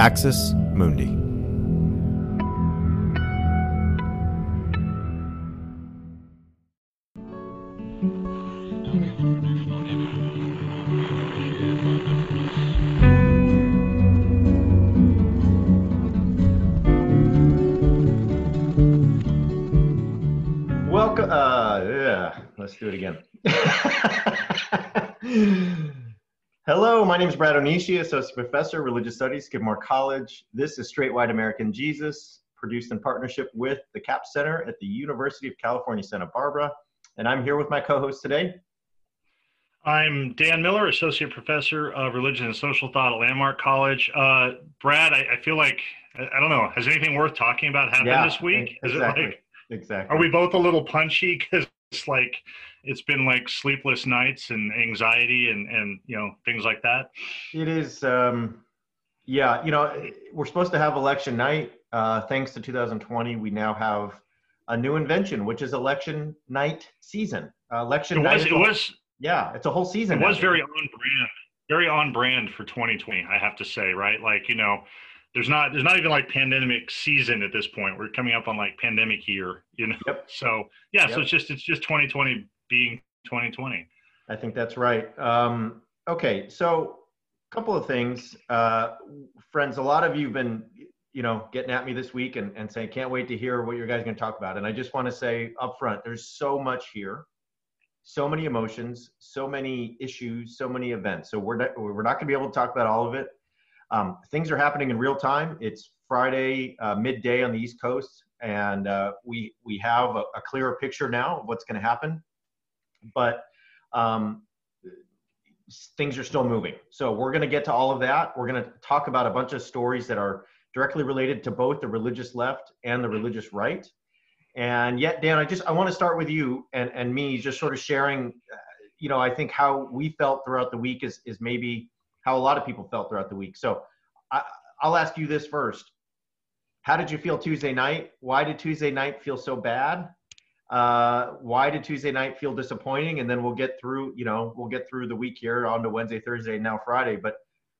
Axis Mundi. Welcome. Uh, yeah, let's do it again. Hello, my name is Brad Onishi, Associate Professor, of Religious Studies, Skidmore College. This is Straight White American Jesus, produced in partnership with the CAP Center at the University of California, Santa Barbara. And I'm here with my co-host today. I'm Dan Miller, Associate Professor of Religion and Social Thought at Landmark College. Uh, Brad, I, I, feel like, I, I, don't know, has anything worth talking about happened yeah, this week? Exactly. Is it like, exactly. Are we both a little punchy? Because it's like, it's been like sleepless nights and anxiety and and you know things like that? It is um yeah you know we're supposed to have election night uh thanks to 2020 we now have a new invention which is election night season. Uh, election it night was it was yeah it's a whole season it was very on brand very on brand for 2020 i have to say right? Like you know there's not there's not even like pandemic season at this point. We're coming up on like pandemic year you know? Yep. so yeah yep. so it's just it's just 2020 being 2020. I think that's right. Um, okay, so a couple of things, uh, friends. A lot of you've been, you know, getting at me this week and, and saying, "Can't wait to hear what you guys are going to talk about." And I just want to say up front, there's so much here, so many emotions, so many issues, so many events. So we're not, we're not going to be able to talk about all of it. Um, things are happening in real time. It's Friday uh, midday on the East Coast, and uh, we we have a, a clearer picture now of what's going to happen but um, things are still moving. So we're going to get to all of that. We're going to talk about a bunch of stories that are directly related to both the religious left and the religious right. And yet, Dan, I just I want to start with you and and me, just sort of sharing. You know, I think how we felt throughout the week is is maybe how a lot of people felt throughout the week. So I, I'll ask you this first. How did you feel Tuesday night? Why did Tuesday night feel so bad? Uh, why did Tuesday night feel disappointing? And then we'll get through, you know, we'll get through the week here on to Wednesday, Thursday, now Friday. But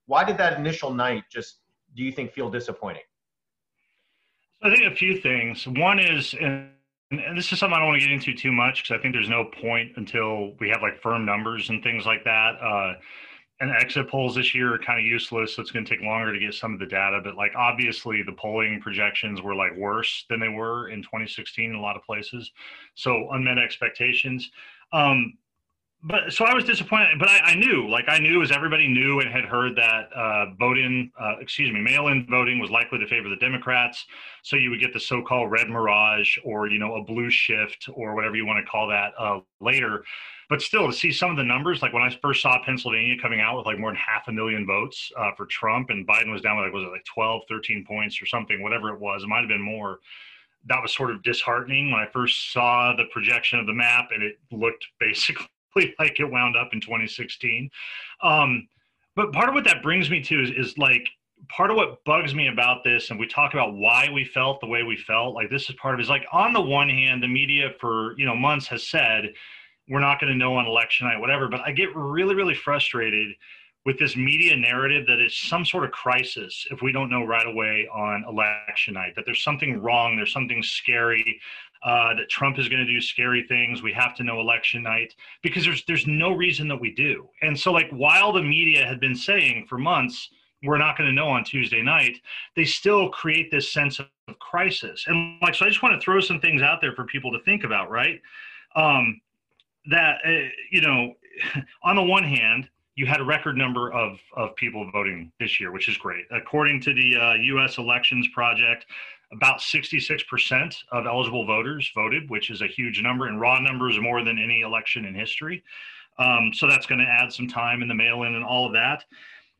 why did that initial night just, do you think, feel disappointing? I think a few things. One is, and, and this is something I don't want to get into too much because I think there's no point until we have like firm numbers and things like that. Uh, and exit polls this year are kind of useless. So it's going to take longer to get some of the data. But like obviously, the polling projections were like worse than they were in 2016 in a lot of places. So unmet expectations. Um, but so I was disappointed. But I, I, knew, like I knew, as everybody knew and had heard that uh, vote-in, uh, excuse me, mail-in voting was likely to favor the Democrats. So you would get the so-called red mirage, or you know, a blue shift, or whatever you want to call that uh, later but still to see some of the numbers like when i first saw pennsylvania coming out with like more than half a million votes uh, for trump and biden was down with like was it like 12 13 points or something whatever it was it might have been more that was sort of disheartening. When i first saw the projection of the map and it looked basically like it wound up in 2016 um, but part of what that brings me to is, is like part of what bugs me about this and we talk about why we felt the way we felt like this is part of is like on the one hand the media for you know months has said we're not going to know on election night, whatever. But I get really, really frustrated with this media narrative that it's some sort of crisis if we don't know right away on election night, that there's something wrong, there's something scary, uh, that Trump is going to do scary things. We have to know election night because there's there's no reason that we do. And so, like, while the media had been saying for months we're not going to know on Tuesday night, they still create this sense of crisis. And like, so I just want to throw some things out there for people to think about, right? Um, that uh, you know, on the one hand, you had a record number of of people voting this year, which is great. According to the uh, U.S. Elections Project, about 66% of eligible voters voted, which is a huge number, and raw numbers more than any election in history. Um, so that's going to add some time in the mail-in and all of that.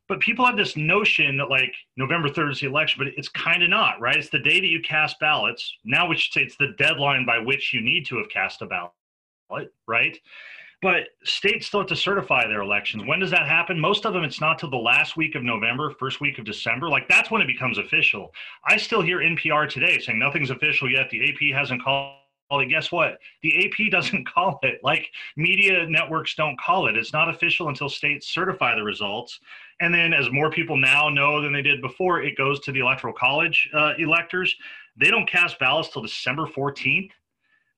But people have this notion that like November 3rd is the election, but it's kind of not, right? It's the day that you cast ballots. Now we should say it's the deadline by which you need to have cast a ballot right? But states still have to certify their elections. When does that happen? Most of them, it's not till the last week of November, first week of December. Like that's when it becomes official. I still hear NPR today saying nothing's official yet. The AP hasn't called it. Guess what? The AP doesn't call it. Like media networks don't call it. It's not official until states certify the results. And then, as more people now know than they did before, it goes to the Electoral College uh, electors. They don't cast ballots till December 14th.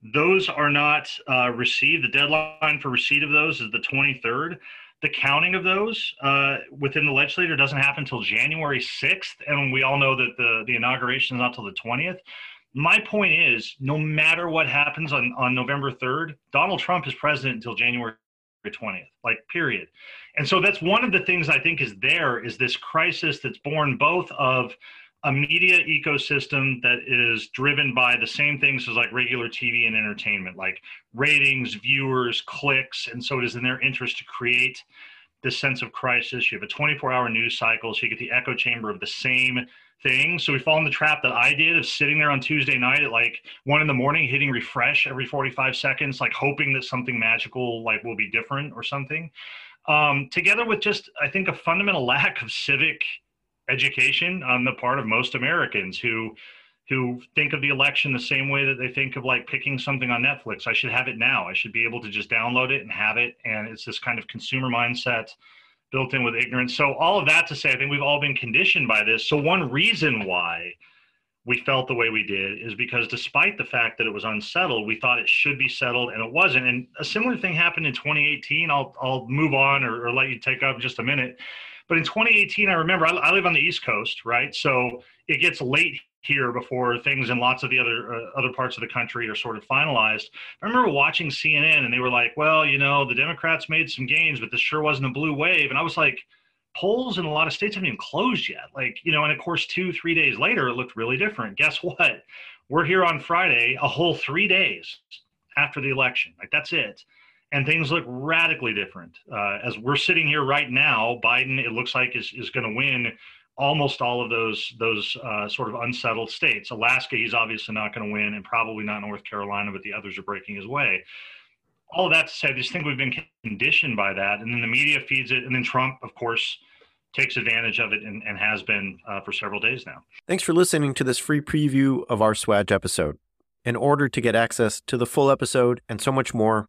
Those are not uh, received. The deadline for receipt of those is the 23rd. The counting of those uh, within the legislature doesn't happen until January 6th. And we all know that the, the inauguration is not till the 20th. My point is no matter what happens on, on November 3rd, Donald Trump is president until January 20th, like, period. And so that's one of the things I think is there is this crisis that's born both of a media ecosystem that is driven by the same things as like regular TV and entertainment, like ratings, viewers, clicks. And so it is in their interest to create this sense of crisis. You have a 24 hour news cycle, so you get the echo chamber of the same thing. So we fall in the trap that I did of sitting there on Tuesday night at like one in the morning, hitting refresh every 45 seconds, like hoping that something magical like will be different or something. Um, together with just, I think, a fundamental lack of civic education on the part of most Americans who who think of the election the same way that they think of like picking something on Netflix. I should have it now. I should be able to just download it and have it. And it's this kind of consumer mindset built in with ignorance. So all of that to say, I think we've all been conditioned by this. So one reason why we felt the way we did is because despite the fact that it was unsettled, we thought it should be settled and it wasn't. And a similar thing happened in 2018. I'll I'll move on or, or let you take up just a minute. But in 2018, I remember I, I, live on the East Coast, right? So it gets late here before things in lots of the other uh, other parts of the country are sort of finalized. I remember watching CNN and they were like, "Well, you know, the Democrats made some gains, but this sure wasn't a blue wave." And I was like, polls in a lot of states haven't even closed yet. Like, you know, and of course, two, three days later, it looked really different. Guess what? We're here on Friday, a whole three days after the election. Like, that's it and things look radically different. Uh, as we're sitting here right now, Biden, it looks like is is going to win almost all of those those uh, sort of unsettled states. Alaska, he's obviously not going to win, and probably not North Carolina, but the others are breaking his way. All of that to say, I just think we've been conditioned by that, and then the media feeds it, and then Trump, of course, takes advantage of it and, and has been uh, for several days now. Thanks for listening to this free preview of our SWAJ episode. In order to get access to the full episode and so much more,